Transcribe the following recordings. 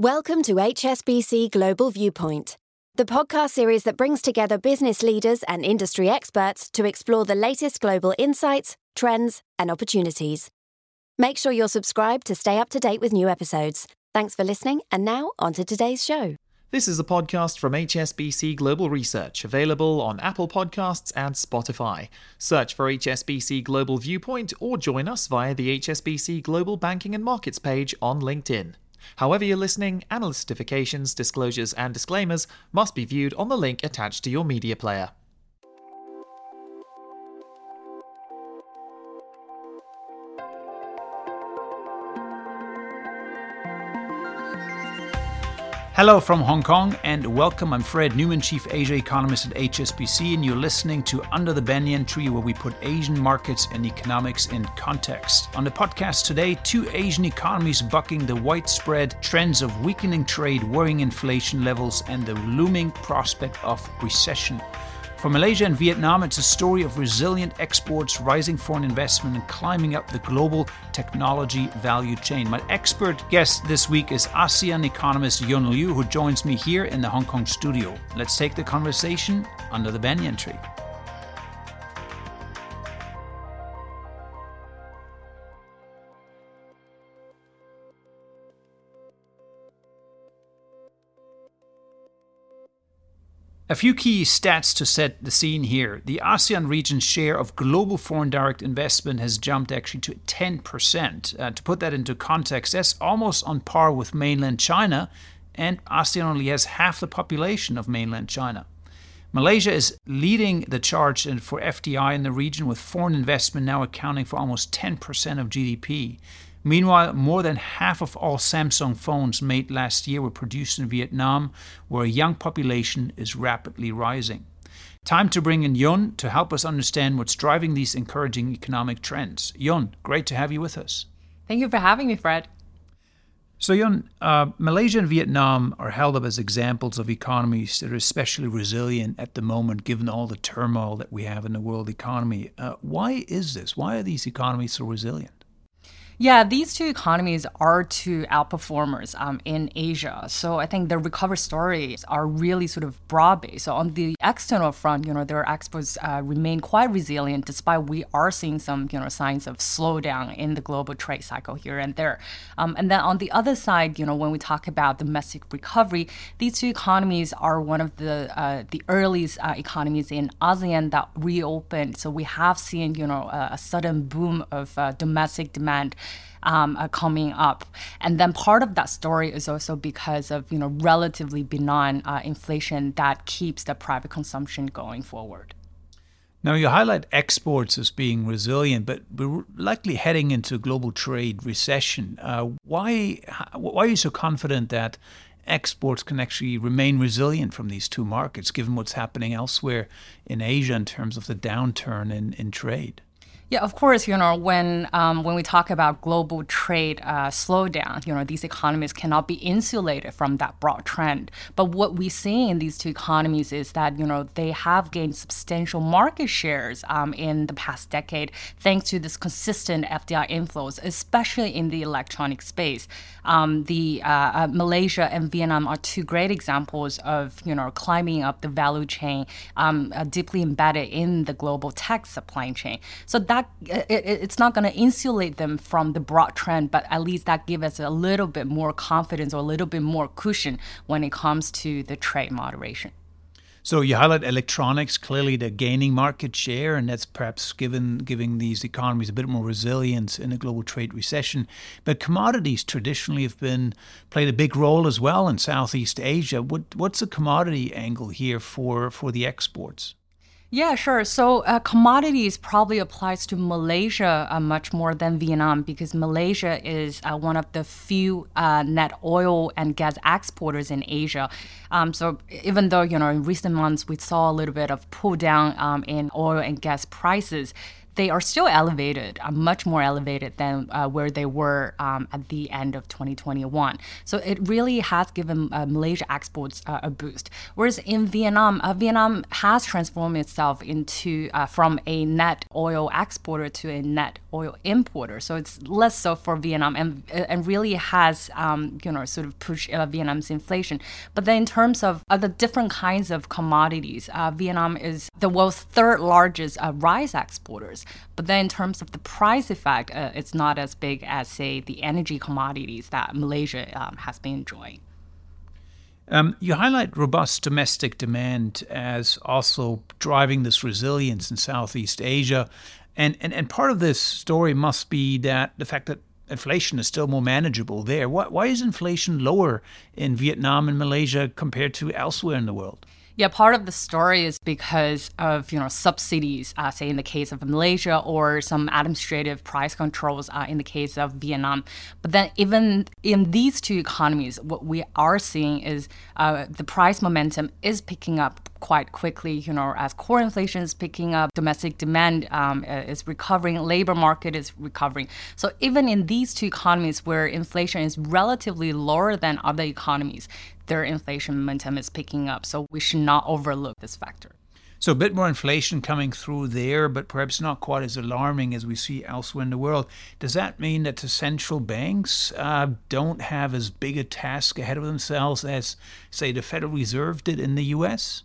Welcome to HSBC Global Viewpoint, the podcast series that brings together business leaders and industry experts to explore the latest global insights, trends, and opportunities. Make sure you're subscribed to stay up to date with new episodes. Thanks for listening, and now on to today's show. This is a podcast from HSBC Global Research, available on Apple Podcasts and Spotify. Search for HSBC Global Viewpoint or join us via the HSBC Global Banking and Markets page on LinkedIn. However, you're listening, analyst certifications, disclosures, and disclaimers must be viewed on the link attached to your media player. Hello from Hong Kong and welcome. I'm Fred Neumann, Chief Asia Economist at HSBC, and you're listening to Under the Banyan Tree, where we put Asian markets and economics in context. On the podcast today, two Asian economies bucking the widespread trends of weakening trade, worrying inflation levels, and the looming prospect of recession. For Malaysia and Vietnam, it's a story of resilient exports, rising foreign investment, and climbing up the global technology value chain. My expert guest this week is ASEAN economist Yun Liu, who joins me here in the Hong Kong studio. Let's take the conversation under the banyan tree. A few key stats to set the scene here. The ASEAN region's share of global foreign direct investment has jumped actually to 10%. Uh, to put that into context, that's almost on par with mainland China, and ASEAN only has half the population of mainland China. Malaysia is leading the charge for FDI in the region, with foreign investment now accounting for almost 10% of GDP. Meanwhile, more than half of all Samsung phones made last year were produced in Vietnam, where a young population is rapidly rising. Time to bring in Yun to help us understand what's driving these encouraging economic trends. Yun, great to have you with us. Thank you for having me, Fred. So, Yun, uh, Malaysia and Vietnam are held up as examples of economies that are especially resilient at the moment, given all the turmoil that we have in the world economy. Uh, why is this? Why are these economies so resilient? Yeah, these two economies are two outperformers um, in Asia. So I think the recovery stories are really sort of broad based. So on the external front, you know, their exports uh, remain quite resilient despite we are seeing some, you know, signs of slowdown in the global trade cycle here and there. Um, and then on the other side, you know, when we talk about domestic recovery, these two economies are one of the uh, the earliest uh, economies in ASEAN that reopened. So we have seen, you know, a, a sudden boom of uh, domestic demand um, coming up. And then part of that story is also because of you know relatively benign uh, inflation that keeps the private consumption going forward. Now, you highlight exports as being resilient, but we're likely heading into global trade recession. Uh, why, why are you so confident that exports can actually remain resilient from these two markets, given what's happening elsewhere in Asia in terms of the downturn in, in trade? Yeah, of course. You know, when um, when we talk about global trade uh, slowdown, you know, these economies cannot be insulated from that broad trend. But what we see in these two economies is that you know they have gained substantial market shares um, in the past decade thanks to this consistent FDI inflows, especially in the electronic space. Um, the uh, uh, Malaysia and Vietnam are two great examples of you know climbing up the value chain, um, uh, deeply embedded in the global tech supply chain. So that that uh, it, it's not going to insulate them from the broad trend, but at least that gives us a little bit more confidence or a little bit more cushion when it comes to the trade moderation. So you highlight electronics. Clearly, they're gaining market share, and that's perhaps given giving these economies a bit more resilience in a global trade recession. But commodities traditionally have been played a big role as well in Southeast Asia. What what's the commodity angle here for for the exports? Yeah, sure. So uh, commodities probably applies to Malaysia uh, much more than Vietnam because Malaysia is uh, one of the few uh, net oil and gas exporters in Asia. Um, so even though you know in recent months we saw a little bit of pull down um, in oil and gas prices, they are still elevated, uh, much more elevated than uh, where they were um, at the end of 2021. So it really has given uh, Malaysia exports uh, a boost. Whereas in Vietnam, uh, Vietnam has transformed itself into uh, from a net oil exporter to a net oil importer. So it's less so for Vietnam and and really has um, you know sort of pushed Vietnam's inflation. But then in terms of the different kinds of commodities, Vietnam is the world's third largest rice exporters. But then in terms of the price effect, uh, it's not as big as, say, the energy commodities that Malaysia um, has been enjoying. Um, you highlight robust domestic demand as also driving this resilience in Southeast Asia. And, and, and part of this story must be that the fact that inflation is still more manageable there. Why, why is inflation lower in Vietnam and Malaysia compared to elsewhere in the world? Yeah, part of the story is because of you know subsidies, uh, say in the case of Malaysia, or some administrative price controls uh, in the case of Vietnam. But then even in these two economies, what we are seeing is uh, the price momentum is picking up quite quickly. You know, as core inflation is picking up, domestic demand um, uh, is recovering, labor market is recovering. So even in these two economies where inflation is relatively lower than other economies, their inflation momentum is picking up. So we should not overlook this factor. So a bit more inflation coming through there, but perhaps not quite as alarming as we see elsewhere in the world. Does that mean that the central banks uh, don't have as big a task ahead of themselves as, say, the Federal Reserve did in the U.S.?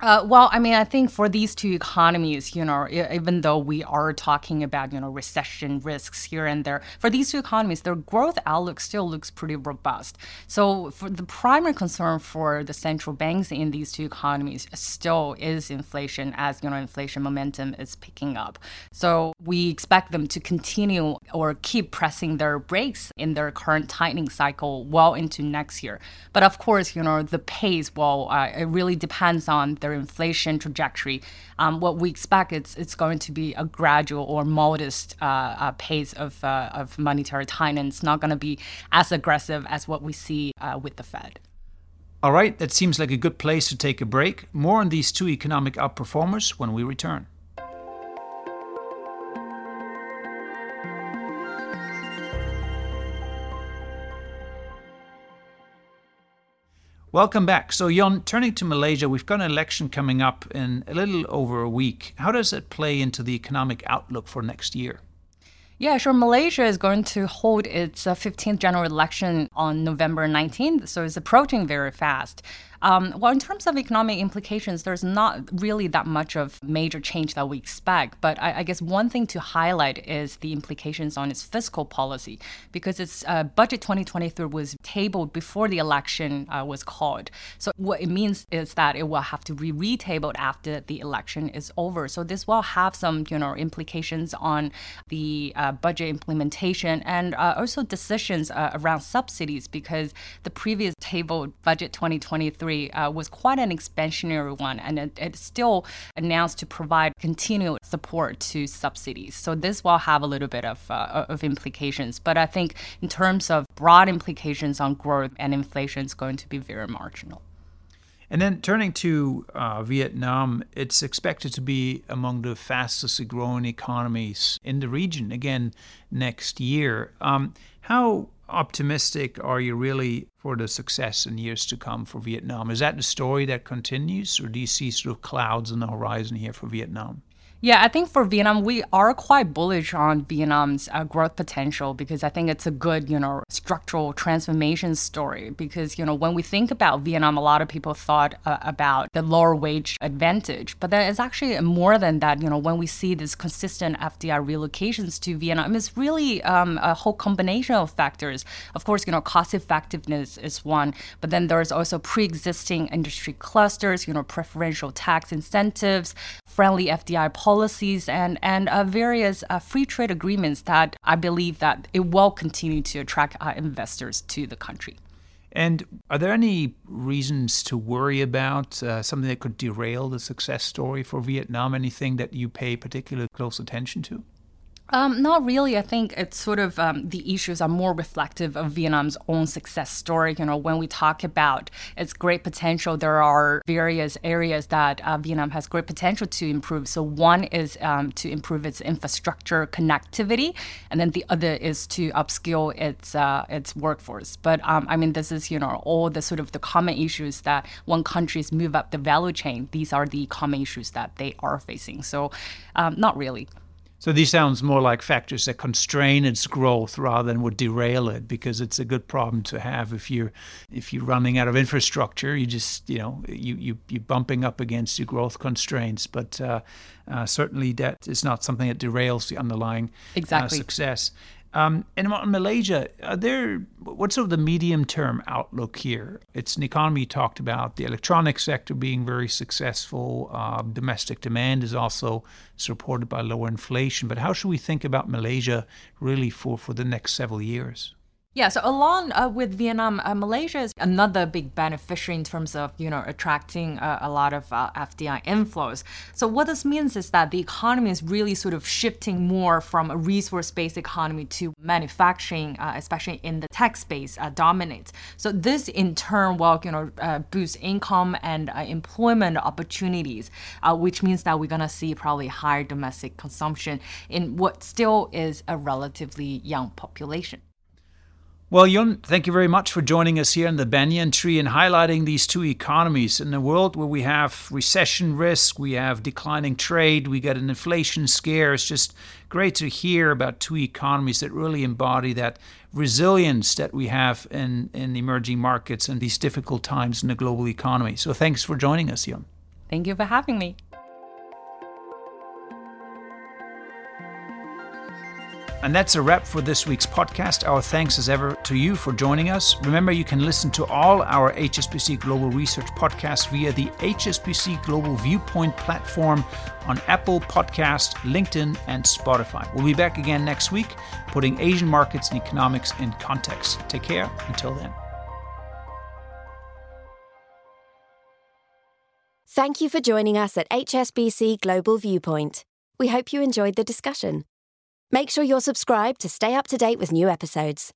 Uh, well, I mean, I think for these two economies, you know, even though we are talking about, you know, recession risks here and there, for these two economies, their growth outlook still looks pretty robust. So, for the primary concern for the central banks in these two economies still is inflation, as you know, inflation momentum is picking up. So, we expect them to continue or keep pressing their brakes in their current tightening cycle well into next year. But of course, you know, the pace, well, uh, it really depends on the their inflation trajectory, um, what we expect is it's going to be a gradual or modest uh, uh, pace of, uh, of monetary tightening. It's not going to be as aggressive as what we see uh, with the Fed. All right, that seems like a good place to take a break. More on these two economic outperformers when we return. Welcome back. So, Yun, turning to Malaysia, we've got an election coming up in a little over a week. How does it play into the economic outlook for next year? Yeah, sure. Malaysia is going to hold its uh, 15th general election on November 19th, so it's approaching very fast. Um, well, in terms of economic implications, there's not really that much of major change that we expect. But I, I guess one thing to highlight is the implications on its fiscal policy, because its uh, budget 2023 was tabled before the election uh, was called. So what it means is that it will have to be retabled after the election is over. So this will have some, you know, implications on the uh, budget implementation and uh, also decisions uh, around subsidies, because the previous tabled budget 2023 uh, was quite an expansionary one, and it, it, still announced to provide continued support to subsidies. So this will have a little bit of, uh, of implications, but I think in terms of broad implications on growth and inflation, it's going to be very marginal. And then turning to uh, Vietnam, it's expected to be among the fastest growing economies in the region again next year. Um, how optimistic are you really for the success in years to come for Vietnam? Is that the story that continues, or do you see sort of clouds on the horizon here for Vietnam? Yeah, I think for Vietnam, we are quite bullish on Vietnam's uh, growth potential because I think it's a good, you know, structural transformation story. Because, you know, when we think about Vietnam, a lot of people thought uh, about the lower wage advantage, but then it's actually more than that. You know, when we see this consistent FDI relocations to Vietnam, it's really um, a whole combination of factors. Of course, you know, cost effectiveness is one, but then there's also pre existing industry clusters, you know, preferential tax incentives, friendly FDI policies and and uh, various uh, free trade agreements that I believe that it will continue to attract uh, investors to the country. And are there any reasons to worry about uh, something that could derail the success story for Vietnam? Anything that you pay particularly close attention to? Um, not really. I think it's sort of um, the issues are more reflective of Vietnam's own success story. You know, when we talk about its great potential, there are various areas that uh, Vietnam has great potential to improve. So one is um, to improve its infrastructure connectivity, and then the other is to upskill its uh, its workforce. But um, I mean, this is you know all the sort of the common issues that when countries move up the value chain, these are the common issues that they are facing. So, um, not really. So these sounds more like factors that constrain its growth rather than would derail it, because it's a good problem to have if you're if you're running out of infrastructure. You just you know you you you're bumping up against your growth constraints, but uh, uh, certainly that is not something that derails the underlying uh, exactly. uh, success. Um, and Malaysia, are there what's sort of the medium term outlook here? It's an economy talked about the electronics sector being very successful. Uh, domestic demand is also supported by lower inflation. But how should we think about Malaysia really for, for the next several years? Yeah, so along uh, with Vietnam, uh, Malaysia is another big beneficiary in terms of you know attracting uh, a lot of uh, FDI inflows. So what this means is that the economy is really sort of shifting more from a resource-based economy to manufacturing, uh, especially in the tech space, uh, dominates. So this in turn will you know boost income and employment opportunities, which means that we're gonna see probably higher domestic consumption in what still is a relatively young population. Well, Yun, thank you very much for joining us here in the Banyan Tree and highlighting these two economies. In a world where we have recession risk, we have declining trade, we got an inflation scare, it's just great to hear about two economies that really embody that resilience that we have in, in emerging markets and these difficult times in the global economy. So thanks for joining us, Yun. Thank you for having me. And that's a wrap for this week's podcast. Our thanks as ever to you for joining us. Remember, you can listen to all our HSBC Global Research podcasts via the HSBC Global Viewpoint platform on Apple Podcast, LinkedIn, and Spotify. We'll be back again next week, putting Asian markets and economics in context. Take care. Until then. Thank you for joining us at HSBC Global Viewpoint. We hope you enjoyed the discussion. Make sure you're subscribed to stay up to date with new episodes.